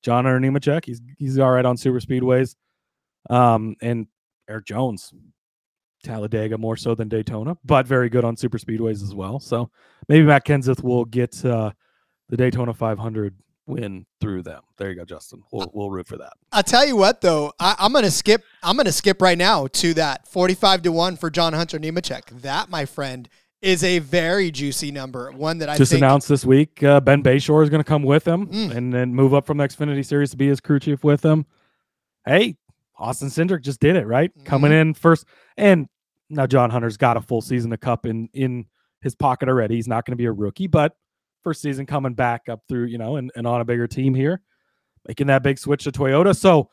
John Hunter Nemechek. He's he's all right on super speedways. Um, and Erik Jones, Talladega more so than Daytona, but very good on super speedways as well. So maybe Matt Kenseth will get uh, the Daytona 500 win through them. There you go, Justin. We'll we'll root for that. I'll tell you what though, I, I'm gonna skip. I'm gonna skip right now to that 45 to one for John Hunter Nemechek. That, my friend, is a very juicy number. One that I Just think, announced this week, uh, Ben Beshore is going to come with him Mm. and then move up from the Xfinity Series to be his crew chief with him. Hey, Austin Cindric just did it right, coming Mm-hmm. in first. And now John Hunter's got a full season of Cup in in his pocket already. He's not going to be a rookie, but first season coming back up through you know and, and on a bigger team here, making that big switch to Toyota. So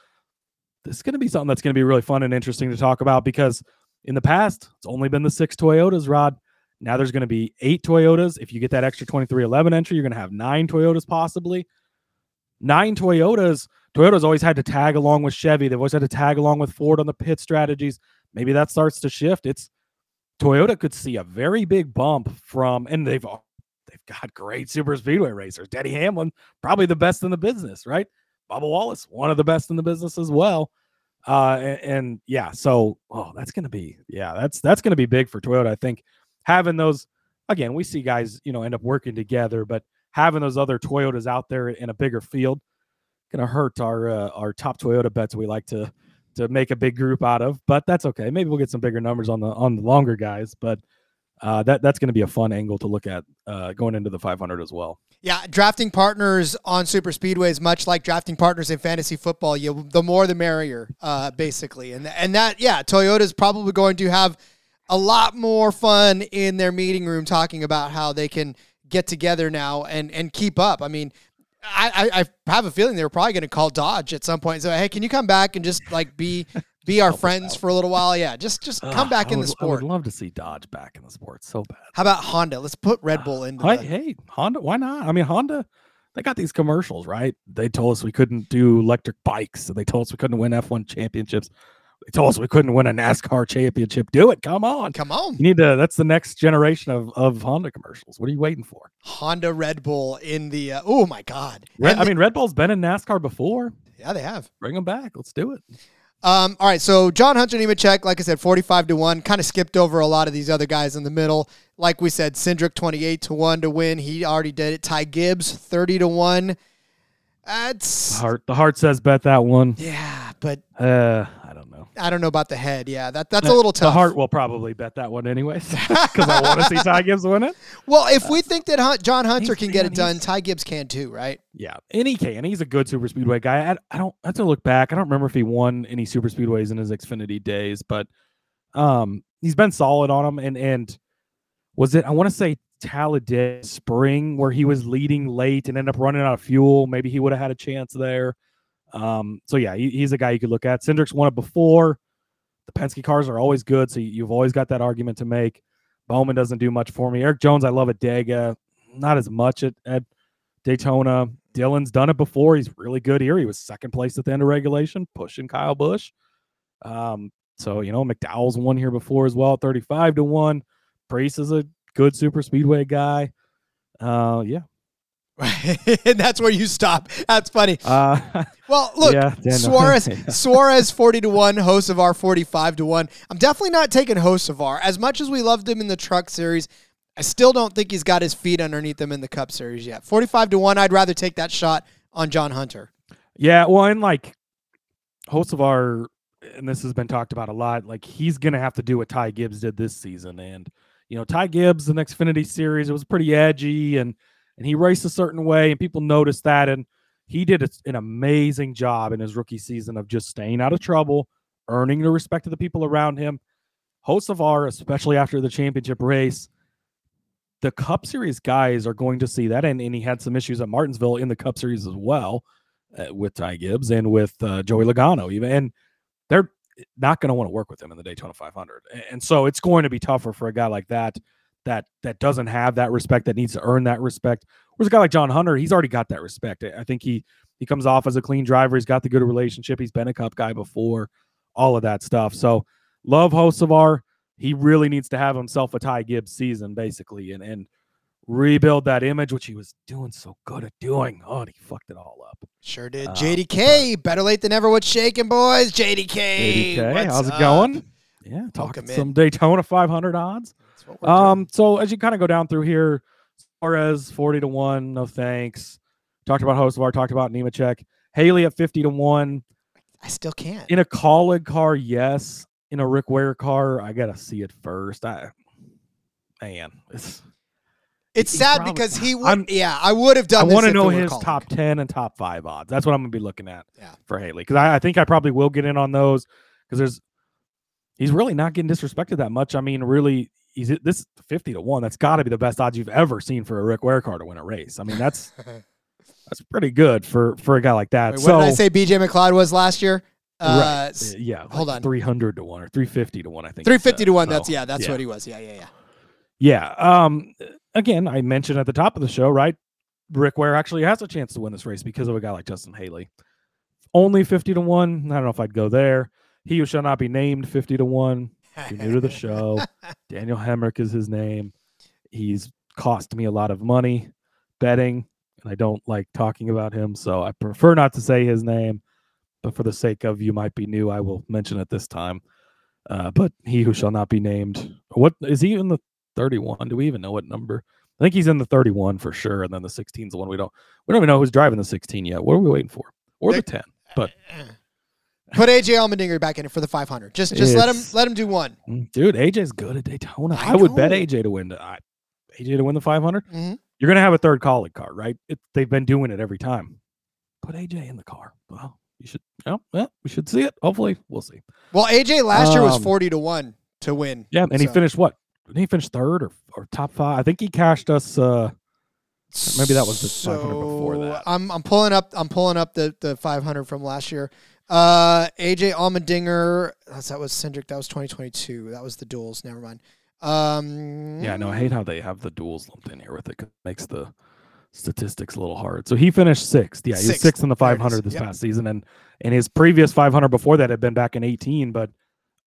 this is going to be something that's going to be really fun and interesting to talk about because in the past it's only been the six Toyotas, Rod. Now there's going to be eight Toyotas. If you get that extra 23XI entry, you're going to have nine Toyotas possibly. Nine Toyotas. Toyota's always had to tag along with Chevy. They've always had to tag along with Ford on the pit strategies. Maybe that starts to shift. It's Toyota could see a very big bump from, and they've they've got great super speedway racers. Denny Hamlin, probably the best in the business, right? Bubba Wallace, one of the best in the business as well. Uh, and, and yeah, so oh, that's gonna be yeah, that's that's gonna be big for Toyota. I think having those again, we see guys you know end up working together, but having those other Toyotas out there in a bigger field gonna hurt our uh, our top Toyota bets we like to to make a big group out of. But that's okay. Maybe we'll get some bigger numbers on the on the longer guys, but. Uh, that that's going to be a fun angle to look at uh, going into the 500 as well. Yeah, drafting partners on super speedways, much like drafting partners in fantasy football, you the more the merrier, uh, basically. And and that yeah, Toyota is probably going to have a lot more fun in their meeting room talking about how they can get together now and and keep up. I mean. I, I, have a feeling they were probably going to call Dodge at some point. say, hey, can you come back and just like be be our friends for a little while? Yeah, just just come back I in would, the sport. I would love to see Dodge back in the sport so bad. How about Honda? Let's put Red Bull in. Hey, the, hey, Honda, why not? I mean, Honda, they got these commercials, right? They told us we couldn't do electric bikes. They told us we couldn't win F1 championships. They told us we couldn't win a NASCAR championship. Do it. Come on. Come on. You need to, that's the next generation of, of Honda commercials. What are you waiting for? Honda Red Bull in the uh, oh my god. Red, I mean, Red Bull's been in NASCAR before. yeah, they have. Bring them back. Let's do it. Um, all right, so John Hunter Nemechek, like I said, forty-five to one. Kind of skipped over a lot of these other guys in the middle. Like we said, Cindric twenty-eight to one to win. He already did it. Ty Gibbs thirty to one. The That's heart, the heart says bet that one. yeah, but Uh, I don't know. I don't know about the head. Yeah, that that's a little tough. The heart will probably bet that one anyways because I want to see Ty Gibbs win it. Well, if we think that Hun- John Hunter can get it done, Ty Gibbs can too, right? Yeah, and he can. He's a good super speedway guy. I, I don't I have to look back. I don't remember if he won any super speedways in his Xfinity days, but um, he's been solid on them. And and was it? I want to say Talladega Spring where he was leading late and ended up running out of fuel. Maybe he would have had a chance there. Um, so yeah, he, he's a guy you could look at. Cindric's won it before. The Penske cars are always good, so you- you've always got that argument to make. Bowman doesn't do much for me. Erik Jones, I love at Dega, not as much at, at Daytona. Dillon's done it before. He's really good here. He was second place at the end of regulation, pushing Kyle Busch. Um, so you know, McDowell's won here before as well, 35 to 1. Preece is a good super speedway guy. Uh yeah. And that's where you stop. That's funny. Uh Well, look, Yeah. Suarez. Suarez forty to one, Hocevar forty five to one. I'm definitely not taking Hocevar. As much as we loved him in the Truck Series, I still don't think he's got his feet underneath him in the Cup Series yet. Forty five to one. I'd rather take that shot on John Hunter. Yeah, well, and like our, and this has been talked about a lot. Like he's gonna have to do what Ty Gibbs did this season, and you know Ty Gibbs, the next Xfinity Series, it was pretty edgy, and and he raced a certain way, and people noticed that, and he did an amazing job in his rookie season of just staying out of trouble, earning the respect of the people around him. Our, especially after the championship race, the Cup Series guys are going to see that, and, and he had some issues at Martinsville in the Cup Series as well uh, with Ty Gibbs and with uh, Joey Logano, even, and they're not going to want to work with him in the Daytona 500, A- and so it's going to be tougher for a guy like that that that doesn't have that respect that needs to earn that respect. Whereas a guy like John Hunter, he's already got that respect. I think he he comes off as a clean driver. He's got the good relationship. He's been a Cup guy before, all of that stuff. So love Hocevar. He really needs to have himself a Ty Gibbs season, basically, and and rebuild that image, which he was doing so good at doing. Oh, and he fucked it all up. Sure did. Um, JDK, better late than never. What's shaking, boys? JDK. What's how's it up? going? Yeah, talking in. some Daytona 500 odds. That's what we're doing. Um, so as you kind of go down through here, Suarez 40 to 1, no thanks. Talked about Hocevar, talked about Nemechek. Haley at 50 to 1. I still can't. In a Kaulig car, yes. In a Rick Ware car, I gotta see it first. I man, it's It's sad probably- because he would. I'm- yeah, I would have done. I want to know his top 10 and top five odds. That's what I'm gonna be looking at Yeah. for Haley. Because I, I think I probably will get in on those because there's he's really not getting disrespected that much. I mean, really, he's this 50 to 1. That's gotta be the best odds you've ever seen for a Rick Ware car to win a race. I mean, that's that's pretty good for for a guy like that. Wait, what so did I say? BJ McLeod was last year. Uh, right. yeah, hold like on. 300 to 1 or 350 to 1, I think. 350 to one. So, That's yeah. That's yeah. what he was. Yeah, yeah, yeah. Yeah. Um. Again, I mentioned at the top of the show, right? Rick Ware actually has a chance to win this race because of a guy like Justin Haley. Only fifty to one. I don't know if I'd go there. He who shall not be named fifty to one. If you're new to the show, Daniel Hemric is his name. He's cost me a lot of money betting, and I don't like talking about him, so I prefer not to say his name. But for the sake of you might be new, I will mention it this time. Uh, but he who shall not be named. What is he in the 31? Do we even know what number? I think he's in the 31 for sure, and then the 16 is the one we don't. We don't even know who's driving the 16 yet. What are we waiting for? Or the 10? But Put AJ Allmendinger back in it for the 500. Just just let him let him do one. Mm, dude, AJ's good at Daytona. I I, would bet. AJ to win. The, I, AJ to win the 500. Mhm. You're gonna have a third Kaulig car, right? It, they've been doing it every time. Put AJ in the car. Well, you should. Oh, well, we should see it. Hopefully, we'll see. Well, AJ last year was Um, 40 to one to win. Yeah, and he finished what? Did he finish third or or top five? I think he cashed us. uh Maybe that was the 500 before that. I'm I'm pulling up I'm pulling up the the 500 from last year. Uh, AJ Allmendinger. that's- That was Cindric. That was 2022. That was the duels. Never mind. Um, Yeah, no, I hate how they have the duels lumped in here with it. 'cause it makes the statistics a little hard. So he finished sixth. Yeah, he was Sixth. sixth in the There it is. 500 this Yep. past season, and and his previous 500 before that had been back in 18, but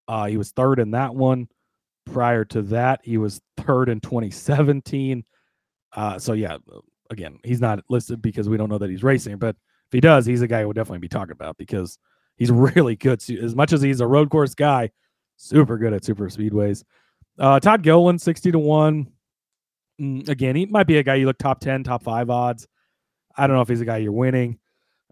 uh, he was third in that one. Prior to that, he was third in 2017. Uh, so yeah, again, he's not listed because we don't know that he's racing, but if he does, he's a guy we'll definitely be talking about because he's really good. As much as he's a road course guy, super good at super speedways. Uh, Todd Gilliland, 60 to 1. Mm, again, he might be a guy you look top 10, top five odds. I don't know if he's a guy you're winning.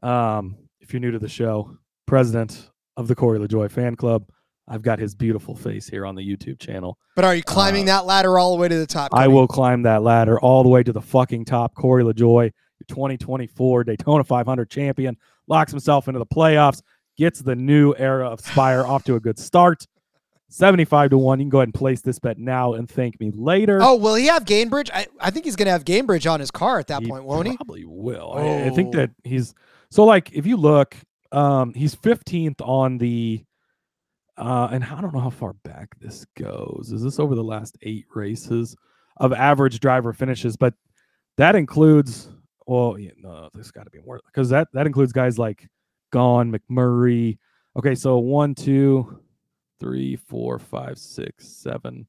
Um, if you're new to the show, president of the Corey LaJoie fan club, I've got his beautiful face here on the YouTube channel. But are you climbing Uh, that ladder all the way to the top? I will climb that ladder all the way to the fucking top. Corey LaJoie, 2024 Daytona 500 champion, locks himself into the playoffs, gets the new era of Spire off to a good start. 75 to 1. You can go ahead and place this bet now and thank me later. Oh, will he have Gainbridge? I, I think he's going to have Gainbridge on his car at that He point, won't he? Probably will. I, I think Oh. that he's so like if you look, um, he's 15th on the Uh, and I don't know how far back this goes. Is this over the last eight races of average driver finishes? But that includes, well, yeah, no, there's got to be more because that that includes guys like Gone, McMurray. Okay, so one, two, three, four, five, six, seven.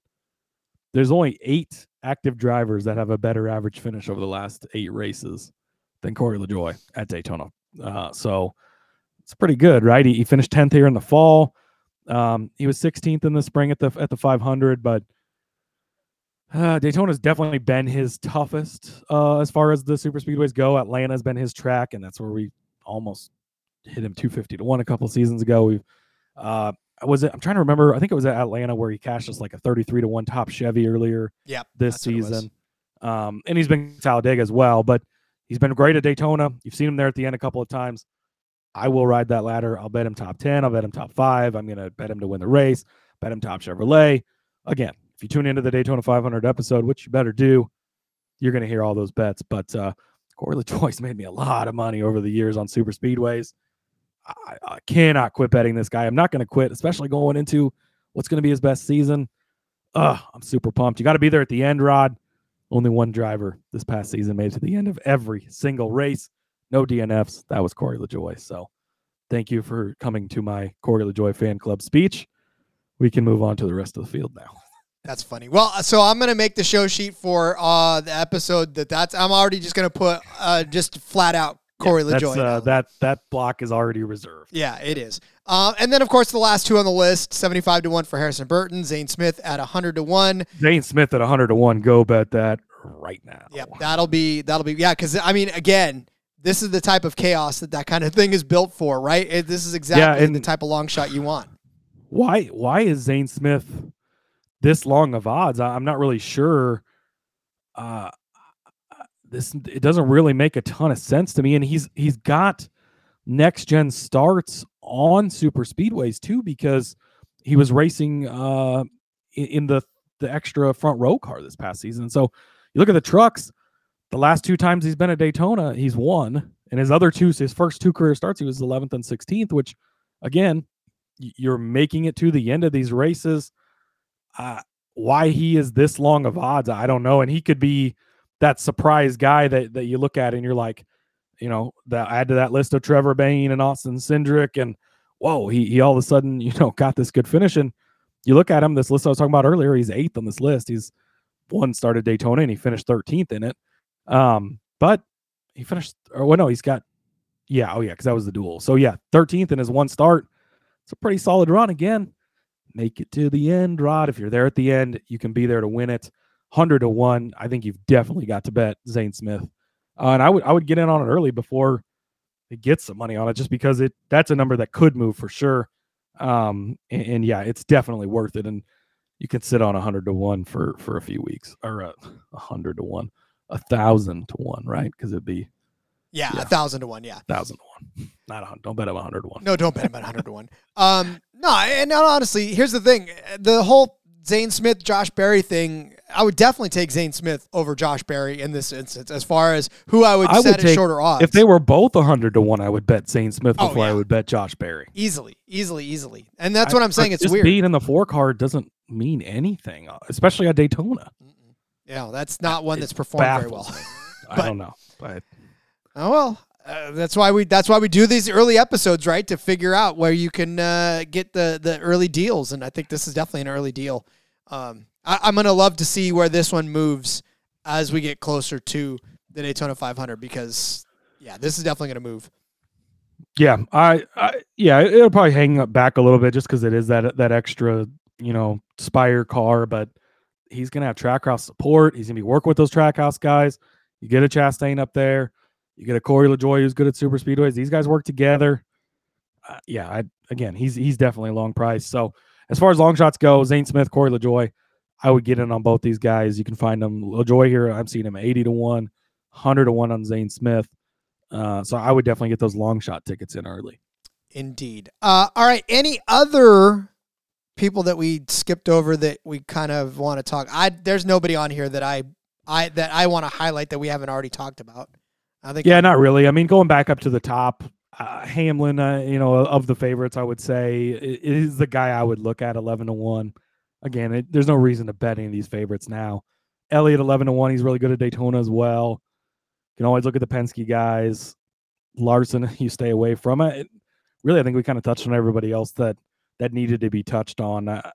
There's only eight active drivers that have a better average finish over the last eight races than Corey LaJoie at Daytona. Uh, so it's pretty good, right? He, he finished 10th here in the fall. Um, he was 16th in the spring at the at the 500, but uh, Daytona's definitely been his toughest uh, as far as the super speedways go. Atlanta's been his track, and that's where we almost hit him 250 to one a couple seasons ago. We've uh, was it? I'm trying to remember. I think it was at Atlanta where he cashed us like a 33 to one top Chevy earlier Yep. this that's what it was. season. Um, and he's been Talladega as well, but he's been great at Daytona. You've seen him there at the end a couple of times. I will ride that ladder. I'll bet him top 10. I'll bet him top five. I'm going to bet him to win the race, bet him top Chevrolet. Again, if you tune into the Daytona 500 episode, which you better do, you're going to hear all those bets. But uh, Corey LaJoie's made me a lot of money over the years on super speedways. I, I cannot quit betting this guy. I'm not going to quit, especially going into what's going to be his best season. Ugh, I'm super pumped. You got to be there at the end, Rod. Only one driver this past season made it to the end of every single race. No DNFs. That was Corey LaJoie. So thank you for coming to my Corey LaJoie fan club speech. We can move on to the rest of the field now. That's funny. Well, uh, so I'm gonna make the show sheet for uh the episode that that's. I'm already just gonna put uh just flat out Corey That's, LaJoie. uh, that that block is already reserved. Yeah, it is. Uh, and then of course the last two on the list: 75 to one for Harrison Burton, Zane Smith at 100 to one. Zane Smith at 100 to 1. Go bet that right now. Yep, that'll be that'll be yeah. Because I mean, again, this is the type of chaos that that kind of thing is built for, right? It, this is exactly and- the type of long shot you want. why why is Zane Smith this long of odds? I, I'm not really sure. Uh, this it doesn't really make a ton of sense to me, and he's he's got next gen starts on super speedways too because he was racing uh in, the the extra front row car this past season. So you look at the trucks. The last two times he's been at Daytona, he's won, and his other two, his first two career starts, he was 11th and 16th, which again you're making it to the end of these races. Uh, why he is this long of odds, I don't know. And he could be that surprise guy that that you look at and you're like, you know, that add to that list of Trevor Bayne and Austin Cindric, and whoa, he he all of a sudden you know got this good finish. And you look at him, this list I was talking about earlier, he's eighth on this list. He's one started Daytona and he finished 13th in it. Um, but he finished, or well, no, he's got, yeah, oh yeah, because that was the duel. So yeah, 13th in his one start. It's a pretty solid run. Again, make it to the end, Rod. If you're there at the end, you can be there to win it. 100 to 1. I think you've definitely got to bet Zane Smith. Uh, and I would I would get in on it early before it gets some money on it just because it that's a number that could move for sure. Um and, and yeah, it's definitely worth it and you can sit on 100 to 1 for for a few weeks or a 100 to 1, a 1000 to 1, right? Cuz it'd be Yeah, Yeah. a thousand to one. Yeah. 1000 to 1. Not a Don't bet him 100 to 1. No, don't bet him at 100 to 1. Um, no, and honestly, here's the thing. The whole Zane Smith, Josh Berry thing, I would definitely take Zane Smith over Josh Berry in this instance as far as who I would I set would take- shorter odds. If they were both 100 to 1, I would bet Zane Smith Oh, before I would bet Josh Berry. easily, easily, easily. And that's what I'm saying. It's just weird. Being in the four card doesn't mean anything, uh, especially at Daytona. yeah, that's not one that's performed very well. I don't know. But Oh well, uh, that's why we that's why we do these early episodes, right? To figure out where you can uh, get the the early deals, and I think this is definitely an early deal. Um, I, I'm gonna love to see where this one moves as we get closer to the Daytona 500 because yeah, this is definitely gonna move. yeah, I, I yeah, it'll probably hang up back a little bit just because it is that that extra, you know, Spire car. But he's gonna have trackhouse support. He's gonna be working with those trackhouse guys. You get a Chastain up there. You get a Corey LaJoie who's good at super speedways. These guys work together. Uh, yeah, I, again, he's he's definitely a long price. So as far as long shots go, Zane Smith, Corey LaJoie, I would get in on both these guys. You can find them LaJoie here. I'm seeing him 80 to 1, 100 to 1 on Zane Smith. Uh, so I would definitely get those long shot tickets in early. Indeed. Uh, all right. Any other people that we skipped over that we kind of want to talk? I there's nobody on here that I I that I want to highlight that we haven't already talked about. I think Yeah, not really. I mean, going back up to the top, uh, Hamlin, uh, you know, of the favorites, I would say is the guy I would look at eleven to one. Again, it, there's no reason to bet any of these favorites now. Elliott eleven to one, he's really good at Daytona as well. You can always look at the Penske guys. Larson, you stay away from it. Really, I think we kind of touched on everybody else that that needed to be touched on. Uh,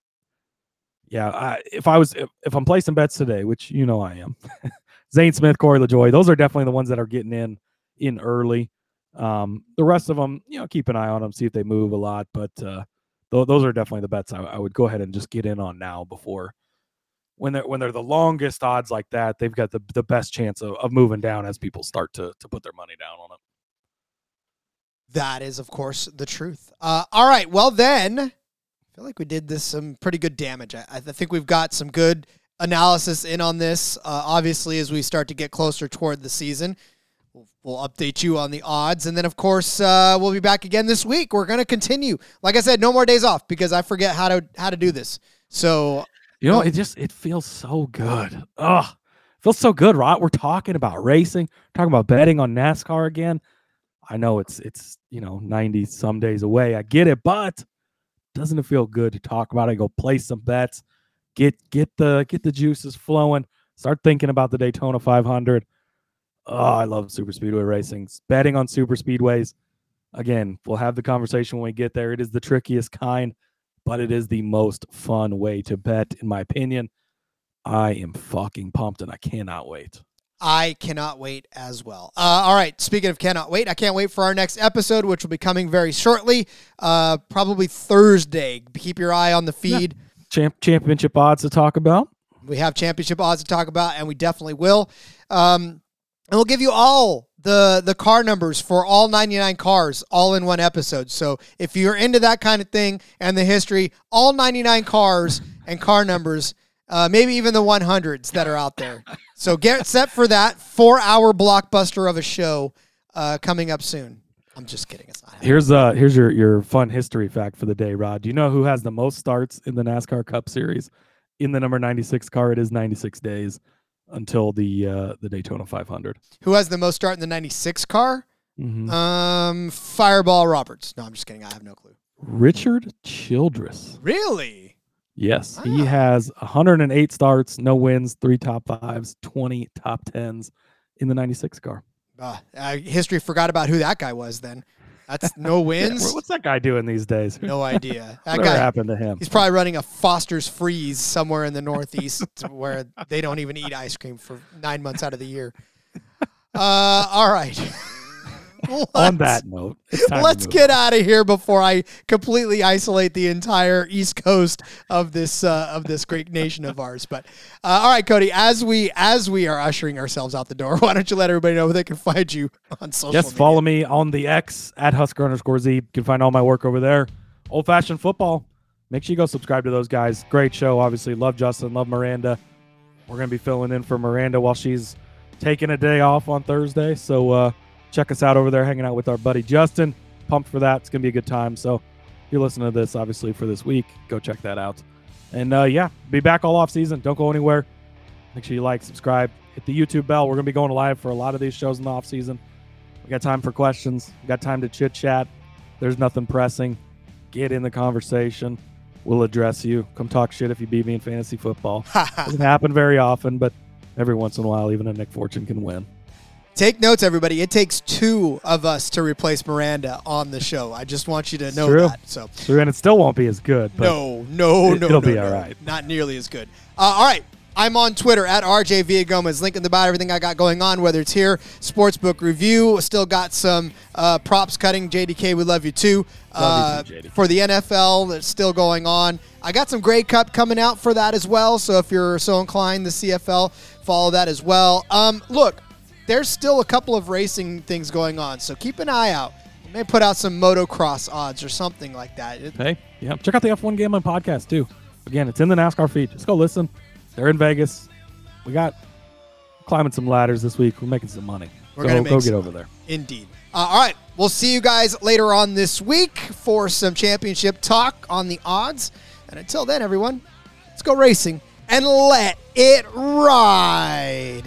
yeah, I, if I was if, if I'm placing bets today, which you know I am, Zane Smith, Corey LaJoie, those are definitely the ones that are getting in in early. Um, the rest of them, you know, keep an eye on them, see if they move a lot. But uh, th- those are definitely the bets I, I would go ahead and just get in on now before when they're when they're the longest odds like that, they've got the, the best chance of, of moving down as people start to to put their money down on it. That is, of course, the truth. Uh, all right. Well, then, I feel like we did this some pretty good damage. I, I think we've got some good analysis in on this. Uh, obviously, as we start to get closer toward the season, we'll, we'll update you on the odds. And then, of course, uh, we'll be back again this week. We're going to continue. Like I said, no more days off because I forget how to how to do this. So You know, Oh. it just it feels so good. Ugh. Feels so good, right? We're talking about racing, talking about betting on NASCAR again. I know it's it's you know 90 some days away. I get it, but doesn't it feel good to talk about it? Go play some bets, get get the get the juices flowing. Start thinking about the Daytona 500. Oh, I love super speedway racing. Betting on super speedways. Again, we'll have the conversation when we get there. It is the trickiest kind, but it is the most fun way to bet, in my opinion. I am fucking pumped and I cannot wait. I cannot wait as well. Uh, all right. Speaking of cannot wait, I can't wait for our next episode, which will be coming very shortly, uh, probably Thursday. Keep your eye on the feed. Champ- championship odds to talk about. We have championship odds to talk about, and we definitely will. Um, and we'll give you all the the car numbers for all 99 cars all in one episode. So if you're into that kind of thing and the history, all 99 cars and car numbers, uh, maybe even the 100s that are out there. So get set for that four hour blockbuster of a show uh, coming up soon. I'm just kidding. It's not happening. Here's uh here's your your fun history fact for the day, Rod. Do you know who has the most starts in the NASCAR Cup Series? In the number 96 car, it is 96 days until the uh the Daytona 500. Who has the most start in the 96 car? Mhm. Um, Fireball Roberts. No, I'm just kidding. I have no clue. Richard Childress. Really? Yes, he has 108 starts, no wins, three top fives, 20 top tens in the 96 car. Uh, uh, history forgot about who that guy was. Then that's no wins. wh- what's that guy doing these days? no idea. That guy. happened to him? He's probably running a Foster's Freeze somewhere in the Northeast where they don't even eat ice cream for nine months out of the year. Uh, all right. On that note, it's time to Let's get on. out of here before I completely isolate the entire East Coast of this uh, of this great nation of ours. But uh, all right, Cody, as we as we are ushering ourselves out the door, why don't you let everybody know where they can find you on social Yes, media? follow me on the X at Husker underscore Zeeb. You can find all my work over there. Old fashioned football. Make sure you go subscribe to those guys. Great show, obviously. Love Justin, love Miranda. We're gonna be filling in for Miranda while she's taking a day off on Thursday. So uh, check us out over there, hanging out with our buddy Justin. Pumped for that. It's gonna be a good time. So if you're listening to this, obviously for this week, go check that out. And uh, yeah, be back all off season. Don't go anywhere. Make sure you like, subscribe, hit the YouTube bell. We're gonna be going live for a lot of these shows in the off season. We got time for questions. We got time to chit chat. There's nothing pressing. Get in the conversation. We'll address you. Come talk shit if you beat me in fantasy football. Doesn't happen very often, but every once in a while, even a Nick Fortune can win. Take notes, everybody. It takes two of us to replace Miranda on the show. I just want you to know true. that. So So, and it still won't be as good. But no, no, it- no, it'll no, be no. all right. Not nearly as good. Uh, all right. I'm on Twitter at RJ Villagomez. Link in the bio, everything I got going on, whether it's here, Sportsbook Review. Still got some uh, props cutting. JDK, we love you too. Love you uh, too, For the NFL, that's still going on. I got some Grey Cup coming out for that as well. So if you're so inclined, the CFL, follow that as well. Um, look, there's still a couple of racing things going on. So keep an eye out. We may put out some motocross odds or something like that. It- hey, yeah, check out the F1 Gambling podcast too. Again, it's in the NASCAR feed. Just go listen. They're in Vegas. We got climbing some ladders this week. We're making some money. We're so gonna go get over there. Indeed. Uh, all right. We'll see you guys later on this week for some championship talk on the odds. And until then, everyone, let's go racing and let it ride.